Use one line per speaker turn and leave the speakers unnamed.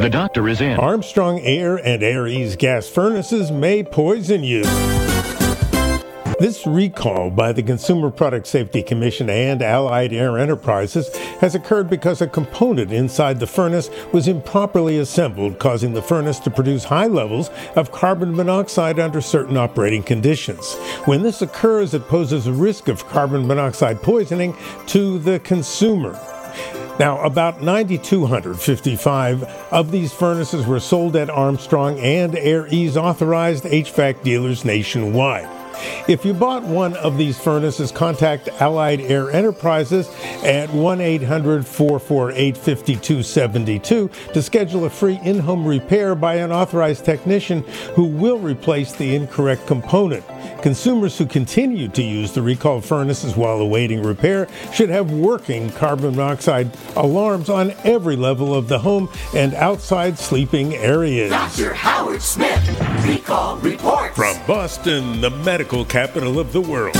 The doctor is in.
Armstrong Air and Ease gas furnaces may poison you. This recall by the Consumer Product Safety Commission and Allied Air Enterprises has occurred because a component inside the furnace was improperly assembled, causing the furnace to produce high levels of carbon monoxide under certain operating conditions. When this occurs, it poses a risk of carbon monoxide poisoning to the consumer. Now, about 9,255 of these furnaces were sold at Armstrong and Air Ease authorized HVAC dealers nationwide. If you bought one of these furnaces, contact Allied Air Enterprises at 1 800 448 5272 to schedule a free in home repair by an authorized technician who will replace the incorrect component. Consumers who continue to use the recalled furnaces while awaiting repair should have working carbon monoxide alarms on every level of the home and outside sleeping areas.
Dr. Howard Smith, Recall Report.
From Boston, the medical capital of the world.